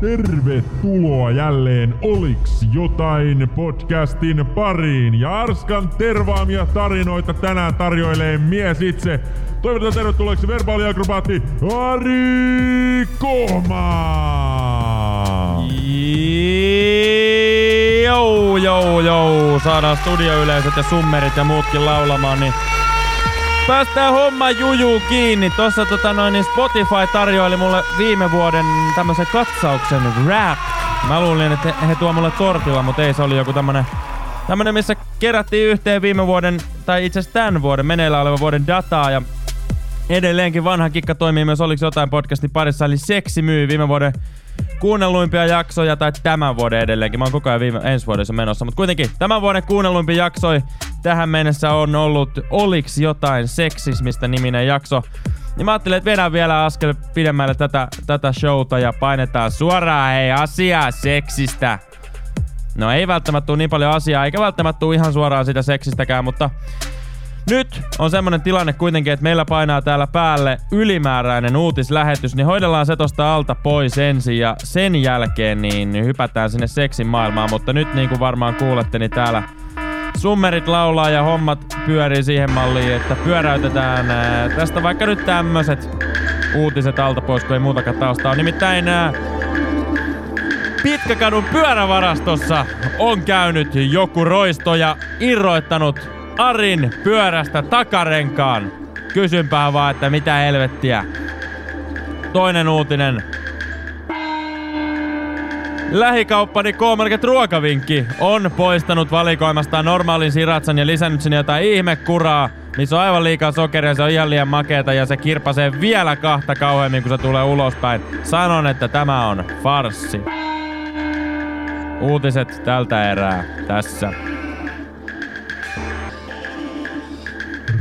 Tervetuloa jälleen Oliks jotain podcastin pariin. Ja Arskan tervaamia tarinoita tänään tarjoilee mies itse. Toivotetaan tervetulleeksi verbaaliakrobaatti Ari Kohma. Jou, jou, jou. Saadaan studioyleisöt ja summerit ja muutkin laulamaan, niin päästään homma juju kiinni. Tossa tota noin, niin Spotify tarjoili mulle viime vuoden tämmöisen katsauksen rap. Mä luulin, että he, he tuo mulle tortilla, mutta ei se oli joku tämmönen Tämmönen, missä kerättiin yhteen viime vuoden, tai itse asiassa tämän vuoden, meneillä olevan vuoden dataa, ja edelleenkin vanha kikka toimii myös Oliko jotain podcastin parissa, eli Seksi myy viime vuoden kuunnelluimpia jaksoja, tai tämän vuoden edelleenkin. Mä oon koko ajan viime, ensi vuodessa menossa, mutta kuitenkin tämän vuoden kuunnelluimpia jaksoja tähän mennessä on ollut Oliks jotain seksismistä niminen jakso. Niin mä ajattelin, että vedän vielä askel pidemmälle tätä, tätä showta ja painetaan suoraan hei asiaa seksistä. No ei välttämättä tule niin paljon asiaa, eikä välttämättä tule ihan suoraan sitä seksistäkään, mutta nyt on semmonen tilanne kuitenkin, että meillä painaa täällä päälle ylimääräinen uutislähetys, niin hoidellaan se tosta alta pois ensin ja sen jälkeen niin hypätään sinne seksin maailmaan, mutta nyt niin kuin varmaan kuulette, niin täällä summerit laulaa ja hommat pyörii siihen malliin, että pyöräytetään ää, tästä vaikka nyt tämmöset uutiset alta pois, kun ei muutakaan taustaa. Nimittäin Pitkäkadun pyörävarastossa on käynyt joku roisto ja irroittanut Arin pyörästä takarenkaan. Kysynpä vaan, että mitä helvettiä. Toinen uutinen. Lähikauppani K-Market ruokavinkki on poistanut valikoimastaan normaalin siratsan ja lisännyt sinne jotain ihmekuraa, missä on aivan liikaa sokeria, se on ihan liian makeeta ja se kirpasee vielä kahta kauemmin, kun se tulee ulospäin. Sanon, että tämä on farssi. Uutiset tältä erää tässä.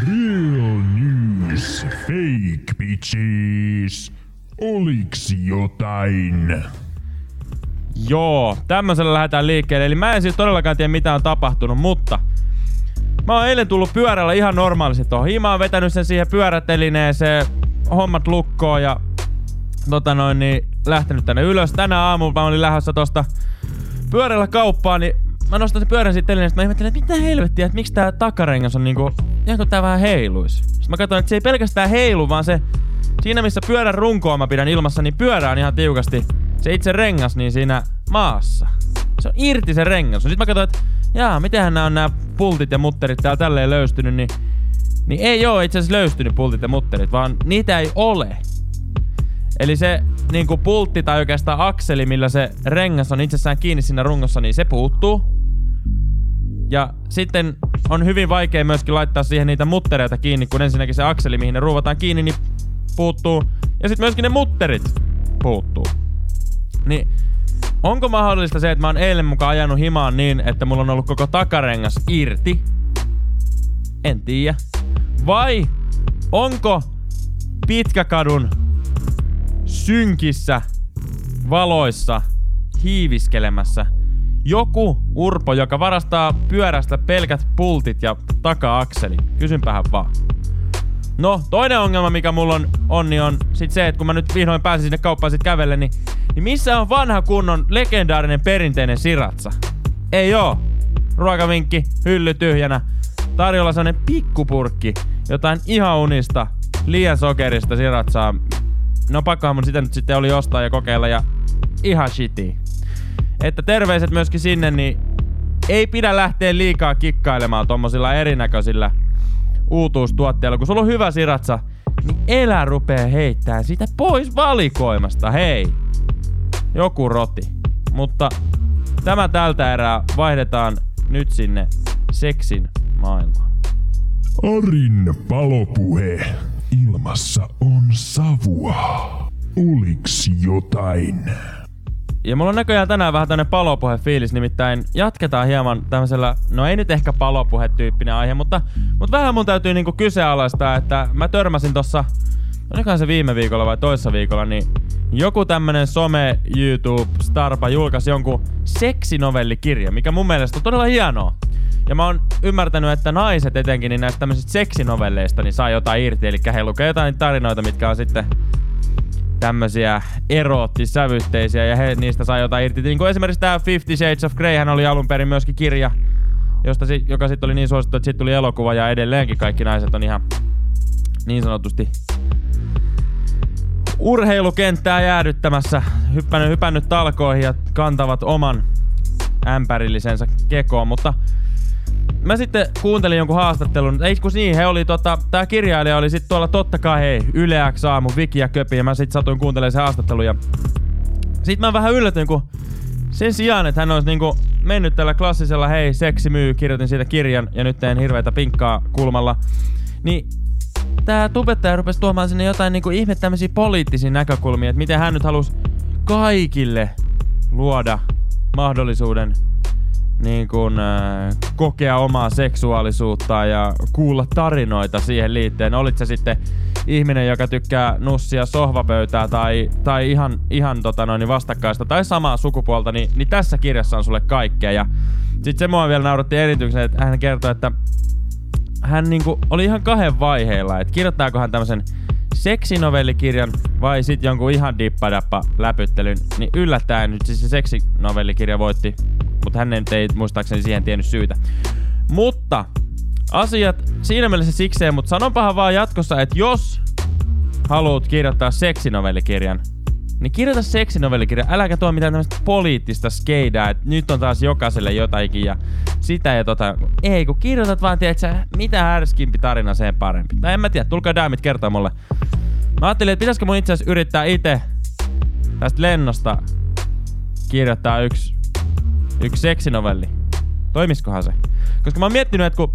Real news, fake bitches. Oliks jotain? Joo, tämmöisellä lähdetään liikkeelle. Eli mä en siis todellakaan tiedä mitä on tapahtunut, mutta mä oon eilen tullut pyörällä ihan normaalisti tohon. Mä oon vetänyt sen siihen pyörätelineeseen, hommat lukkoon ja tota noin, niin lähtenyt tänne ylös. Tänä aamulla mä olin lähdössä tosta pyörällä kauppaan, niin mä nostan sen pyörän siitä telineestä. Mä ihmettelen, että mitä helvettiä, että miksi tää takarengas on niinku, ihan kuin tää vähän heiluis. Sitten mä katsoin, että se ei pelkästään heilu, vaan se siinä missä pyörän runkoa mä pidän ilmassa, niin pyörä on ihan tiukasti se itse rengas niin siinä maassa. Se on irti se rengas. Sitten mä katsoin, että jaa, mitenhän nämä on nämä pultit ja mutterit täällä tälleen löystynyt, niin, niin ei oo itse asiassa löystynyt pultit ja mutterit, vaan niitä ei ole. Eli se niin kuin pultti tai oikeastaan akseli, millä se rengas on itsessään kiinni siinä rungossa, niin se puuttuu. Ja sitten on hyvin vaikea myöskin laittaa siihen niitä muttereita kiinni, kun ensinnäkin se akseli, mihin ne ruuvataan kiinni, niin puuttuu. Ja sitten myöskin ne mutterit puuttuu. Niin onko mahdollista se, että mä oon eilen mukaan ajanut himaan niin, että mulla on ollut koko takarengas irti? En tiedä. Vai onko Pitkäkadun synkissä valoissa hiiviskelemässä joku urpo, joka varastaa pyörästä pelkät pultit ja taka-akseli? Kysynpähän vaan. No, toinen ongelma, mikä mulla on, on, niin on sit se, että kun mä nyt vihdoin pääsin sinne kauppaan sit kävelle, niin, niin missä on vanha kunnon legendaarinen perinteinen siratsa? Ei oo. Ruokavinkki, hylly tyhjänä. Tarjolla sellainen pikkupurkki, jotain ihan unista, liian sokerista siratsaa. No pakkohan mun sitä nyt sitten oli ostaa ja kokeilla ja ihan shitty. Että terveiset myöskin sinne, niin ei pidä lähteä liikaa kikkailemaan tommosilla erinäköisillä uutuustuotteella. Kun sulla on hyvä siratsa, niin elä rupee heittää sitä pois valikoimasta, hei! Joku roti. Mutta tämä tältä erää vaihdetaan nyt sinne seksin maailmaan. Arin palopuhe. Ilmassa on savua. Oliks jotain? Ja mulla on näköjään tänään vähän tämmönen palopuhe fiilis, nimittäin jatketaan hieman tämmöisellä, no ei nyt ehkä palopuhe-tyyppinen aihe, mutta, mutta vähän mun täytyy niinku kyseenalaistaa, että mä törmäsin tossa, olikohan se viime viikolla vai toissa viikolla, niin joku tämmönen some YouTube starpa julkaisi jonkun seksinovellikirja, mikä mun mielestä on todella hienoa. Ja mä oon ymmärtänyt, että naiset etenkin niin näistä tämmöisistä seksinovelleista niin saa jotain irti, eli he lukee jotain tarinoita, mitkä on sitten tämmösiä eroottisävytteisiä ja he niistä sai jotain irti. Niin kuin esimerkiksi tämä Fifty Shades of Grey, hän oli alun perin myöskin kirja, josta, joka sitten oli niin suosittu, että sitten tuli elokuva ja edelleenkin kaikki naiset on ihan niin sanotusti urheilukenttää jäädyttämässä, hyppännyt, hypännyt talkoihin ja kantavat oman ämpärillisensä kekoon, mutta mä sitten kuuntelin jonkun haastattelun, ei kun niin, he oli tota, tää kirjailija oli sitten tuolla totta kai hei, Yle X aamu, Viki ja Köpi, ja mä sitten satuin kuuntelemaan sen haastattelun ja sit mä vähän yllätyin, kun sen sijaan, että hän olisi niinku mennyt tällä klassisella hei, seksi myy, kirjoitin siitä kirjan ja nyt teen hirveitä pinkkaa kulmalla, niin tää tubettaja rupesi tuomaan sinne jotain niinku ihme tämmöisiä poliittisia näkökulmia, että miten hän nyt halusi kaikille luoda mahdollisuuden niin kuin, äh, kokea omaa seksuaalisuutta ja kuulla tarinoita siihen liittyen. Olit se sitten ihminen, joka tykkää nussia sohvapöytää tai, tai ihan, ihan tota noin, vastakkaista tai samaa sukupuolta, niin, niin tässä kirjassa on sulle kaikkea. Ja sitten se mua vielä nauratti erityisen, että hän kertoi, että hän niinku oli ihan kahden vaiheilla, että kirjoittaako hän tämmöisen seksinovellikirjan vai sitten jonkun ihan dippadappa läpyttelyn, niin yllättäen nyt siis se seksinovellikirja voitti, mutta hän ei muistaakseni siihen tiennyt syytä. Mutta asiat siinä mielessä sikseen, mutta sanonpahan vaan jatkossa, että jos haluat kirjoittaa seksinovellikirjan, niin kirjoita seksinovellikirja, äläkä tuo mitään tämmöistä poliittista skeidaa, että nyt on taas jokaiselle jotakin ja sitä ja tota. Ei, kun kirjoitat vaan, tiedätkö, mitä härskimpi tarina sen parempi. Tai en mä tiedä, tulkaa daamit kertoa mulle. Mä ajattelin, että pitäisikö mun itse asiassa yrittää itse tästä lennosta kirjoittaa yksi, yksi seksinovelli. Toimiskohan se? Koska mä oon miettinyt, että kun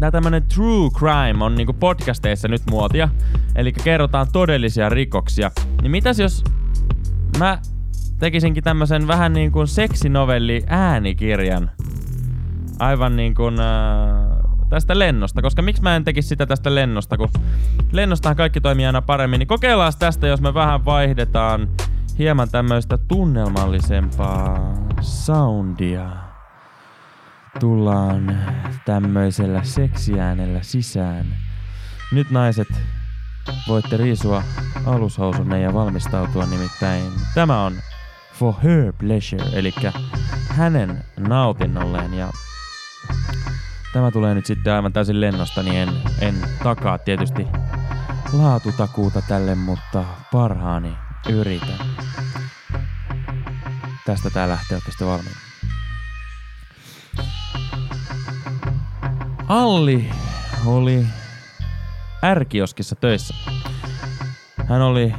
Tää tämmönen true crime on niinku podcasteissa nyt muotia, eli kerrotaan todellisia rikoksia. Niin mitäs jos mä tekisinkin tämmösen vähän niin kuin seksinovelli äänikirjan? Aivan niin kuin äh, tästä lennosta, koska miksi mä en tekisi sitä tästä lennosta, kun lennostahan kaikki toimii aina paremmin, niin kokeillaan tästä, jos me vähän vaihdetaan hieman tämmöistä tunnelmallisempaa soundia tullaan tämmöisellä seksiäänellä sisään. Nyt naiset, voitte riisua alushousunne ja valmistautua nimittäin. Tämä on for her pleasure, eli hänen nautinnolleen ja tämä tulee nyt sitten aivan täysin lennosta, niin en, en takaa tietysti laatutakuuta tälle, mutta parhaani yritän. Tästä tää lähtee oikeasti valmiin. Alli oli ärkioskissa töissä. Hän oli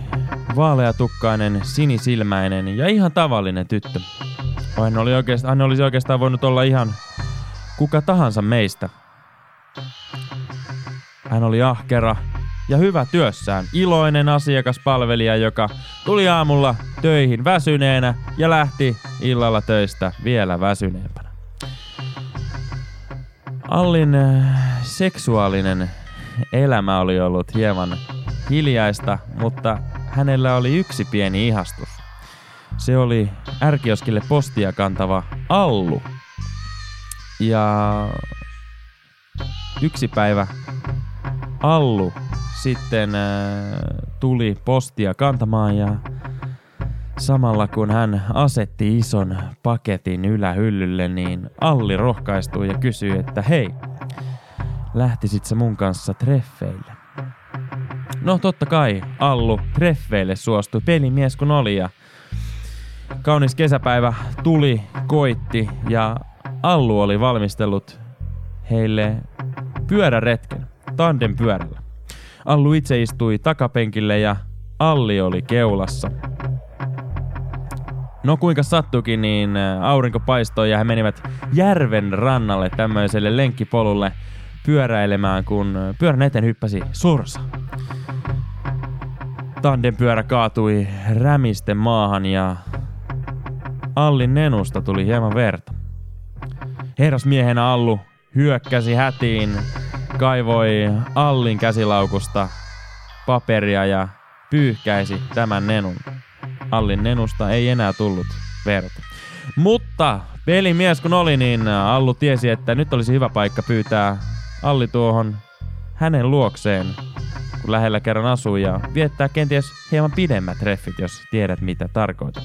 vaaleatukkainen, sinisilmäinen ja ihan tavallinen tyttö. Hän, oli oikeastaan, hän olisi oikeastaan voinut olla ihan kuka tahansa meistä. Hän oli ahkera ja hyvä työssään, iloinen asiakaspalvelija, joka tuli aamulla töihin väsyneenä ja lähti illalla töistä vielä väsyneempänä. Allin äh, seksuaalinen elämä oli ollut hieman hiljaista, mutta hänellä oli yksi pieni ihastus. Se oli ärkioskille postia kantava Allu. Ja yksi päivä Allu sitten äh, tuli postia kantamaan ja Samalla kun hän asetti ison paketin ylähyllylle, niin Alli rohkaistui ja kysyi, että hei, lähtisit sä mun kanssa treffeille? No totta kai Allu treffeille suostui, pelimies kun oli ja kaunis kesäpäivä tuli, koitti ja Allu oli valmistellut heille pyöräretken, tandem pyörällä. Allu itse istui takapenkille ja Alli oli keulassa. No kuinka sattukin, niin aurinko paistoi ja he menivät järven rannalle tämmöiselle lenkkipolulle pyöräilemään, kun pyörän eteen hyppäsi sorsa. pyörä kaatui rämisten maahan ja Allin nenusta tuli hieman verta. Herrasmiehenä Allu hyökkäsi hätiin, kaivoi Allin käsilaukusta paperia ja pyyhkäisi tämän nenun. Allin nenusta ei enää tullut verta. Mutta pelimies kun oli, niin Allu tiesi, että nyt olisi hyvä paikka pyytää Alli tuohon hänen luokseen, kun lähellä kerran asuu ja viettää kenties hieman pidemmät treffit, jos tiedät mitä tarkoitan.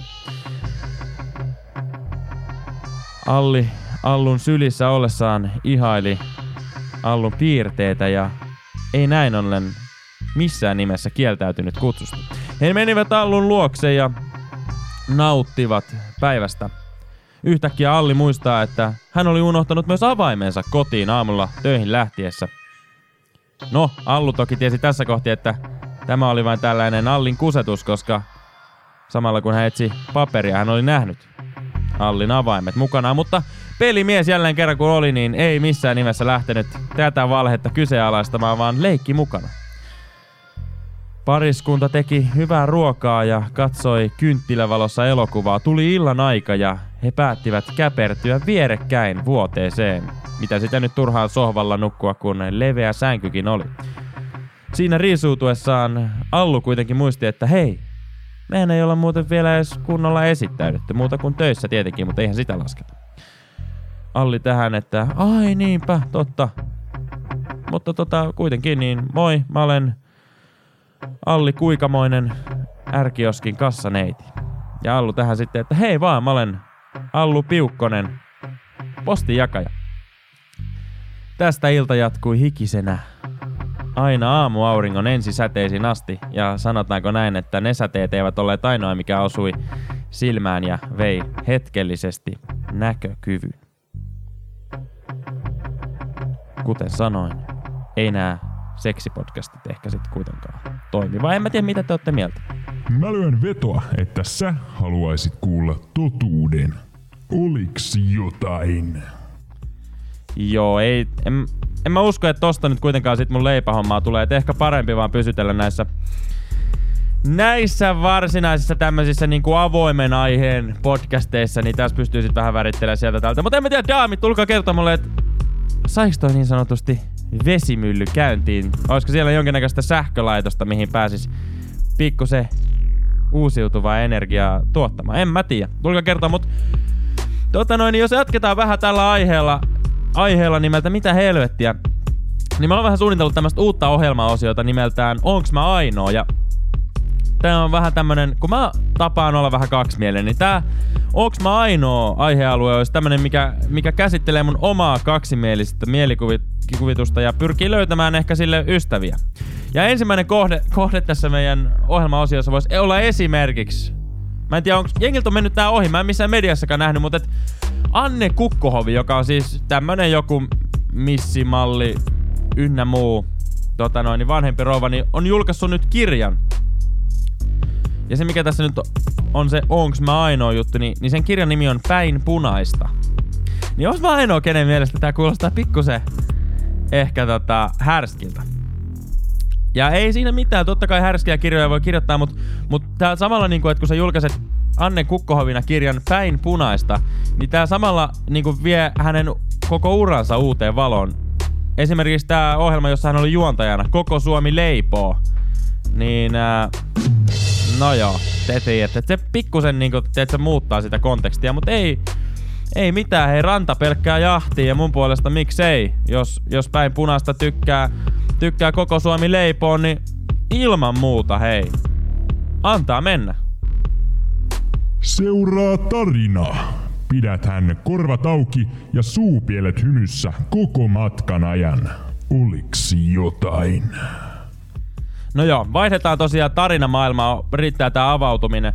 Alli Allun sylissä ollessaan ihaili Allun piirteitä ja ei näin ollen missään nimessä kieltäytynyt kutsusta. He menivät Allun luokse ja nauttivat päivästä. Yhtäkkiä Alli muistaa, että hän oli unohtanut myös avaimensa kotiin aamulla töihin lähtiessä. No, Allu toki tiesi tässä kohti, että tämä oli vain tällainen Allin kusetus, koska samalla kun hän etsi paperia, hän oli nähnyt Allin avaimet mukana, mutta pelimies jälleen kerran kun oli, niin ei missään nimessä lähtenyt tätä valhetta kyseenalaistamaan, vaan leikki mukana. Pariskunta teki hyvää ruokaa ja katsoi kynttilävalossa elokuvaa. Tuli illan aika ja he päättivät käpertyä vierekkäin vuoteeseen. Mitä sitä nyt turhaan sohvalla nukkua, kun leveä sänkykin oli. Siinä riisuutuessaan Allu kuitenkin muisti, että hei, mehän ei olla muuten vielä edes kunnolla esittäydytty, muuta kuin töissä tietenkin, mutta eihän sitä lasketa. Alli tähän, että ai niinpä, totta. Mutta tota, kuitenkin niin, moi, mä olen Alli Kuikamoinen ärkioskin kassaneiti. Ja Allu tähän sitten, että hei vaan, mä olen Allu Piukkonen, postinjakaja. Tästä ilta jatkui hikisenä aina aamuauringon ensisäteisiin asti, ja sanotaanko näin, että ne säteet eivät olleet ainoa, mikä osui silmään ja vei hetkellisesti näkökyvyn. Kuten sanoin, ei nää seksipodcastit ehkä sitten kuitenkaan toimi. Vai en mä tiedä, mitä te olette mieltä. Mä lyön vetoa, että sä haluaisit kuulla totuuden. Oliks jotain? Joo, ei, en, en mä usko, että tosta nyt kuitenkaan sit mun leipähommaa tulee. Et ehkä parempi vaan pysytellä näissä näissä varsinaisissa tämmöisissä niinku avoimen aiheen podcasteissa, niin tässä pystyy sitten vähän värittelemään sieltä täältä. Mutta en mä tiedä, Daamit, tulkaa kertoa mulle, että saiks toi niin sanotusti vesimylly käyntiin? Olisiko siellä jonkinnäköistä sähkölaitosta, mihin pääsis pikkusen uusiutuvaa energiaa tuottamaan? En mä tiedä. Tulkaa kertoa, mutta tota noin, jos jatketaan vähän tällä aiheella, aiheella nimeltä Mitä helvettiä, niin mä oon vähän suunnitellut tämmöistä uutta ohjelmaosiota nimeltään Onks mä ainoa? Ja tää on vähän tämmönen, kun mä tapaan olla vähän kaksimielinen, niin tää Onks mä ainoa aihealue olisi tämmönen, mikä, mikä käsittelee mun omaa kaksimielistä mielikuvitusta ja pyrkii löytämään ehkä sille ystäviä. Ja ensimmäinen kohde, kohde tässä meidän ohjelmaosiossa voisi olla esimerkiksi Mä en tiedä, onko jengiltä on mennyt tää ohi, mä en missään mediassakaan nähnyt, mutta et Anne Kukkohovi, joka on siis tämmönen joku missimalli ynnä muu tota noin, niin vanhempi rouva, niin on julkaissut nyt kirjan. Ja se mikä tässä nyt on se Onks mä ainoa juttu, niin, niin sen kirjan nimi on Päin punaista. Niin onks mä ainoa, kenen mielestä tää kuulostaa pikkusen ehkä tota härskiltä. Ja ei siinä mitään, totta kai härskiä kirjoja voi kirjoittaa, mutta mut tää samalla niinku, että kun sä julkaiset Anne Kukkohovina kirjan Päin punaista, niin tää samalla niinku vie hänen koko uransa uuteen valoon. Esimerkiksi tää ohjelma, jossa hän oli juontajana, Koko Suomi leipoo. Niin, ää, no joo, te tiedätte, että se pikkusen niinku, se muuttaa sitä kontekstia, mutta ei, ei mitään, hei ranta pelkkää jahtia ja mun puolesta miksei, jos, jos päin punaista tykkää tykkää koko Suomi leipoon, niin ilman muuta hei. Antaa mennä. Seuraa tarina. Pidäthän korvat auki ja suupielet hymyssä koko matkan ajan. Oliks jotain? No joo, vaihdetaan tosiaan tarinamaailmaa, riittää tää avautuminen.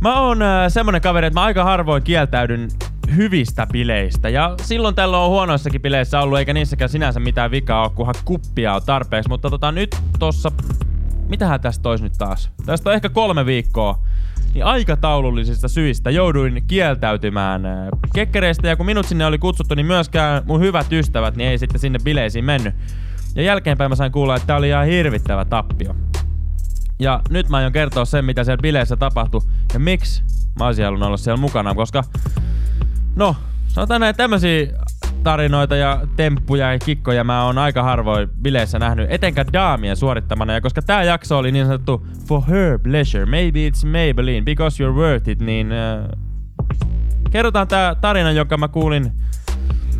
Mä oon äh, semmonen kaveri, että mä aika harvoin kieltäydyn hyvistä bileistä. Ja silloin tällä on huonoissakin bileissä ollut, eikä niissäkään sinänsä mitään vikaa ole, kunhan kuppia on tarpeeksi. Mutta tota, nyt tossa... Mitähän tästä tois nyt taas? Tästä on ehkä kolme viikkoa. Niin aikataulullisista syistä jouduin kieltäytymään äh, kekkereistä. Ja kun minut sinne oli kutsuttu, niin myöskään mun hyvät ystävät niin ei sitten sinne bileisiin mennyt. Ja jälkeenpäin mä sain kuulla, että tää oli ihan hirvittävä tappio. Ja nyt mä aion kertoa sen, mitä siellä bileissä tapahtui ja miksi mä olisin halunnut olla siellä mukana, koska No, sanotaan näin tämmöisiä tarinoita ja temppuja ja kikkoja mä oon aika harvoin bileissä nähnyt, etenkään daamien suorittamana. Ja koska tää jakso oli niin sanottu for her pleasure, maybe it's Maybelline, because you're worth it, niin äh, kerrotaan tää tarina, jonka mä kuulin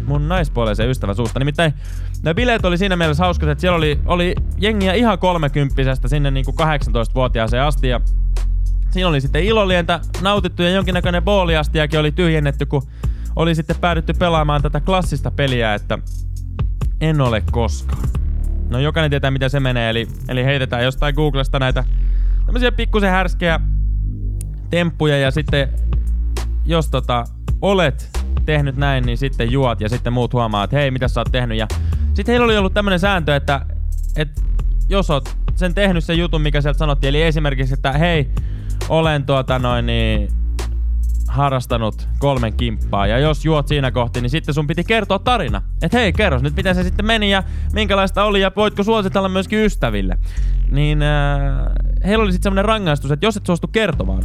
mun naispuoleisen ystävän suusta. Nimittäin Ne bileet oli siinä mielessä hauskat, että siellä oli, oli jengiä ihan kolmekymppisestä sinne niinku 18-vuotiaaseen asti ja siinä oli sitten ilolientä nautittu ja jonkinnäköinen booliastiakin oli tyhjennetty, kun oli sitten päädytty pelaamaan tätä klassista peliä, että en ole koskaan. No jokainen tietää miten se menee, eli, eli heitetään jostain Googlesta näitä tämmöisiä pikkusen härskejä temppuja ja sitten jos tota, olet tehnyt näin, niin sitten juot ja sitten muut huomaa, että hei, mitä sä oot tehnyt. Ja sitten heillä oli ollut tämmönen sääntö, että, että jos oot sen tehnyt sen jutun, mikä sieltä sanottiin, eli esimerkiksi, että hei, olen tuota noin niin harrastanut kolmen kimppaa. Ja jos juot siinä kohti, niin sitten sun piti kertoa tarina. Että hei, kerros nyt miten se sitten meni ja minkälaista oli ja voitko suositella myöskin ystäville. Niin äh, heillä oli sitten semmonen rangaistus, että jos et suostu kertomaan,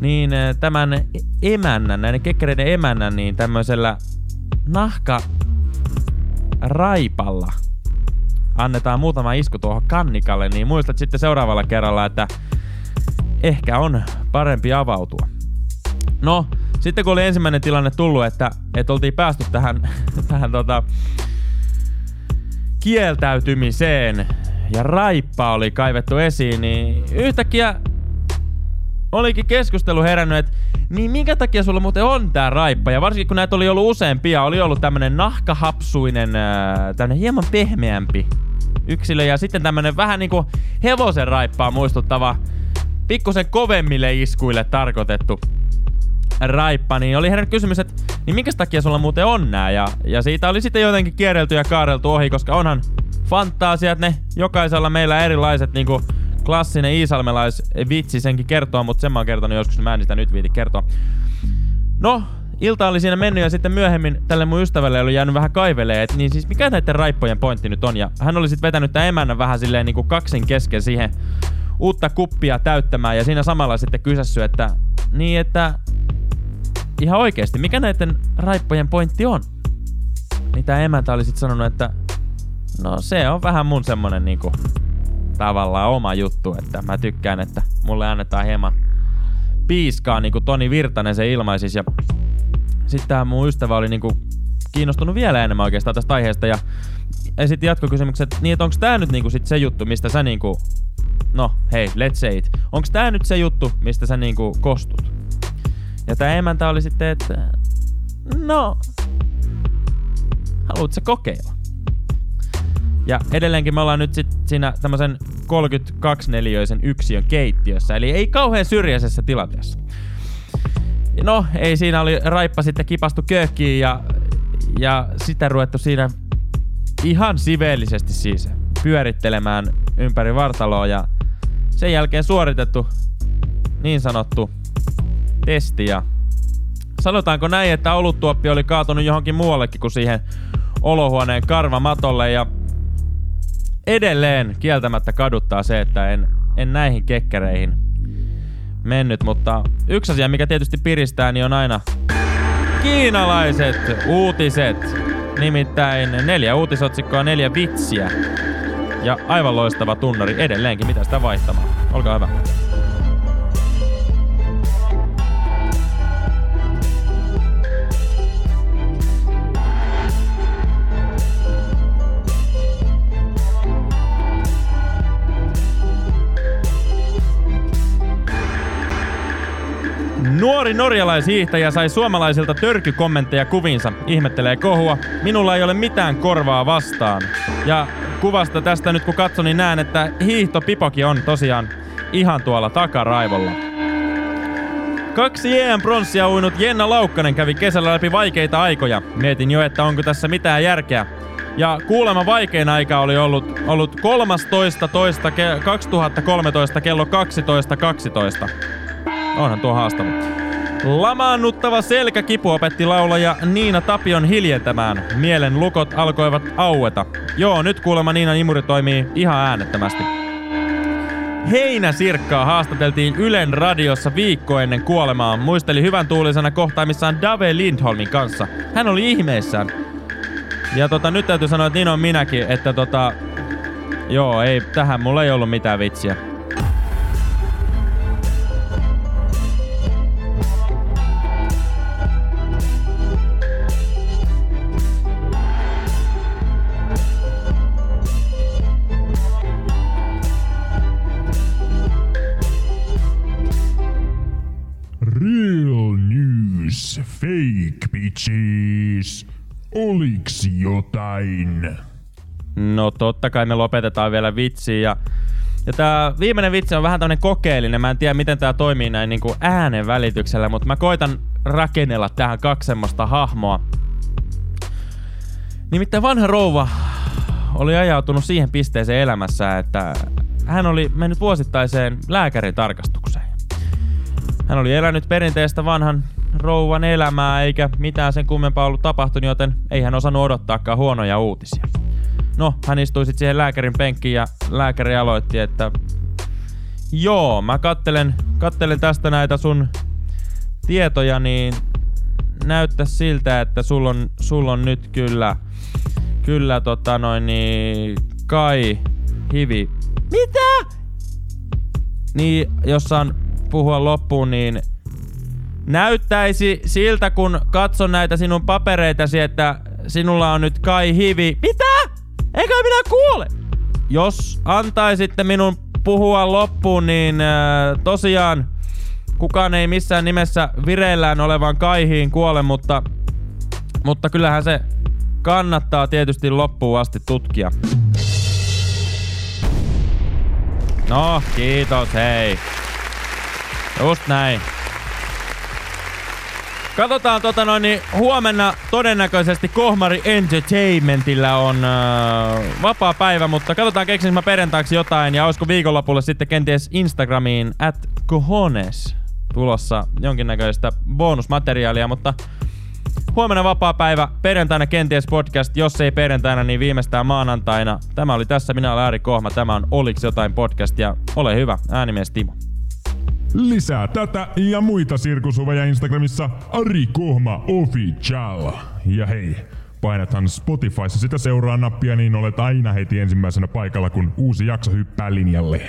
niin äh, tämän emännän, näiden kekkereiden emännän, niin tämmöisellä nahka raipalla annetaan muutama isku tuohon kannikalle, niin muistat sitten seuraavalla kerralla, että ehkä on parempi avautua. No, sitten kun oli ensimmäinen tilanne tullut, että, että oltiin päästy tähän, tähän tota, kieltäytymiseen ja raippa oli kaivettu esiin, niin yhtäkkiä olikin keskustelu herännyt, että niin minkä takia sulla muuten on tää raippa? Ja varsinkin kun näitä oli ollut useampia, oli ollut tämmönen nahkahapsuinen, tämmönen hieman pehmeämpi yksilö ja sitten tämmönen vähän niinku hevosen raippaa muistuttava, pikkusen kovemmille iskuille tarkoitettu raippa, niin oli herännyt kysymys, että niin minkä takia sulla muuten on nää? Ja, ja siitä oli sitten jotenkin kierrelty ja kaareltu ohi, koska onhan fantasiat ne jokaisella meillä erilaiset niinku klassinen iisalmelais-vitsi senkin kertoo, mutta sen mä oon kertonut joskus, niin mä en sitä nyt viiti kertoa. No, ilta oli siinä mennyt ja sitten myöhemmin tälle mun ystävälle oli jäänyt vähän kaivelee, että niin siis mikä näiden raippojen pointti nyt on. Ja hän oli sitten vetänyt tämän emännän vähän silleen niin kuin kaksin kesken siihen uutta kuppia täyttämään ja siinä samalla sitten kysässy, että niin että ihan oikeasti, mikä näiden raippojen pointti on? Niin tää emäntä oli sitten sanonut, että no se on vähän mun semmonen niinku tavallaan oma juttu, että mä tykkään, että mulle annetaan hieman piiskaa, niin kuin Toni Virtanen se ilmaisisi. Ja sitten tämä mun ystävä oli niinku kiinnostunut vielä enemmän oikeastaan tästä aiheesta ja esitti jatkokysymykset, niin että onko tää nyt niinku sit se juttu, mistä sä niinku, no hei, let's say it, onko tää nyt se juttu, mistä sä niinku kostut? Ja tää emäntä oli sitten, että no, haluatko kokeilla? Ja edelleenkin me ollaan nyt sit siinä tämmöisen 32-neliöisen yksiön keittiössä, eli ei kauhean syrjäisessä tilanteessa. No, ei siinä oli raippa sitten kipastu köökkiin ja, ja sitä ruvettu siinä ihan siveellisesti siis pyörittelemään ympäri vartaloa ja sen jälkeen suoritettu niin sanottu testi ja sanotaanko näin, että oluttuoppi oli kaatunut johonkin muuallekin kuin siihen olohuoneen karvamatolle ja edelleen kieltämättä kaduttaa se, että en, en näihin kekkereihin mennyt, mutta yksi asia, mikä tietysti piristää, niin on aina kiinalaiset uutiset. Nimittäin neljä uutisotsikkoa, neljä vitsiä. Ja aivan loistava tunnari edelleenkin, mitä sitä vaihtamaan. Olkaa hyvä. Nuori norjalaishiihtäjä sai suomalaisilta törkykommentteja kuvinsa. Ihmettelee kohua. Minulla ei ole mitään korvaa vastaan. Ja kuvasta tästä nyt kun katson, niin näen, että hiihtopipoki on tosiaan ihan tuolla takaraivolla. Kaksi EM-pronssia uinut Jenna Laukkanen kävi kesällä läpi vaikeita aikoja. Mietin jo, että onko tässä mitään järkeä. Ja kuulemma vaikein aika oli ollut, ollut 13. toista ke- 2013 kello 12.12. 12. Onhan tuo haastava. Lamaannuttava selkäkipu opetti laulaja Niina Tapion hiljentämään. Mielen lukot alkoivat aueta. Joo, nyt kuulemma Niina imuri toimii ihan äänettömästi. Heinä Sirkkaa haastateltiin Ylen radiossa viikko ennen kuolemaa. Muisteli hyvän tuulisena kohtaamissaan Dave Lindholmin kanssa. Hän oli ihmeissään. Ja tota, nyt täytyy sanoa, että niin on minäkin, että tota... Joo, ei, tähän mulla ei ollut mitään vitsiä. Jotain? No totta kai me lopetetaan vielä vitsiin ja ja tää viimeinen vitsi on vähän tämmönen kokeellinen. Mä en tiedä miten tää toimii näin niinku äänen välityksellä, mutta mä koitan rakennella tähän kaksi semmoista hahmoa. Nimittäin vanha rouva oli ajautunut siihen pisteeseen elämässä, että hän oli mennyt vuosittaiseen lääkäritarkastukseen. Hän oli elänyt perinteistä vanhan rouvan elämää, eikä mitään sen kummempaa ollut tapahtunut, joten ei hän osannut odottaakaan huonoja uutisia. No, hän istui sitten siihen lääkärin penkkiin ja lääkäri aloitti, että joo, mä kattelen, kattelen tästä näitä sun tietoja, niin näyttää siltä, että sul on, sul on nyt kyllä, kyllä tota noin niin, kai hivi. Mitä? Niin, jos saan puhua loppuun, niin näyttäisi siltä, kun katson näitä sinun papereitasi, että sinulla on nyt kai hivi. Mitä? Eikö minä kuole? Jos antaisitte minun puhua loppuun, niin äh, tosiaan kukaan ei missään nimessä vireillään olevan kaihiin kuole, mutta, mutta kyllähän se kannattaa tietysti loppuun asti tutkia. No, kiitos, hei. Just näin. Katsotaan tota noin, niin huomenna todennäköisesti Kohmari Entertainmentillä on äh, vapaa päivä, mutta katsotaan keksin mä perjantaiksi jotain. Ja olisiko viikonlopulle sitten kenties Instagramiin at cojones tulossa jonkinnäköistä bonusmateriaalia, mutta huomenna vapaa päivä, perjantaina kenties podcast, jos ei perjantaina, niin viimeistään maanantaina. Tämä oli tässä, minä olen Aari Kohma, tämä on Oliks jotain podcast ja ole hyvä, äänimies Timo. Lisää tätä ja muita sirkusuveja Instagramissa Ari Kohma Official. Ja hei, painathan Spotifyssa sitä seuraa nappia, niin olet aina heti ensimmäisenä paikalla, kun uusi jakso hyppää linjalle.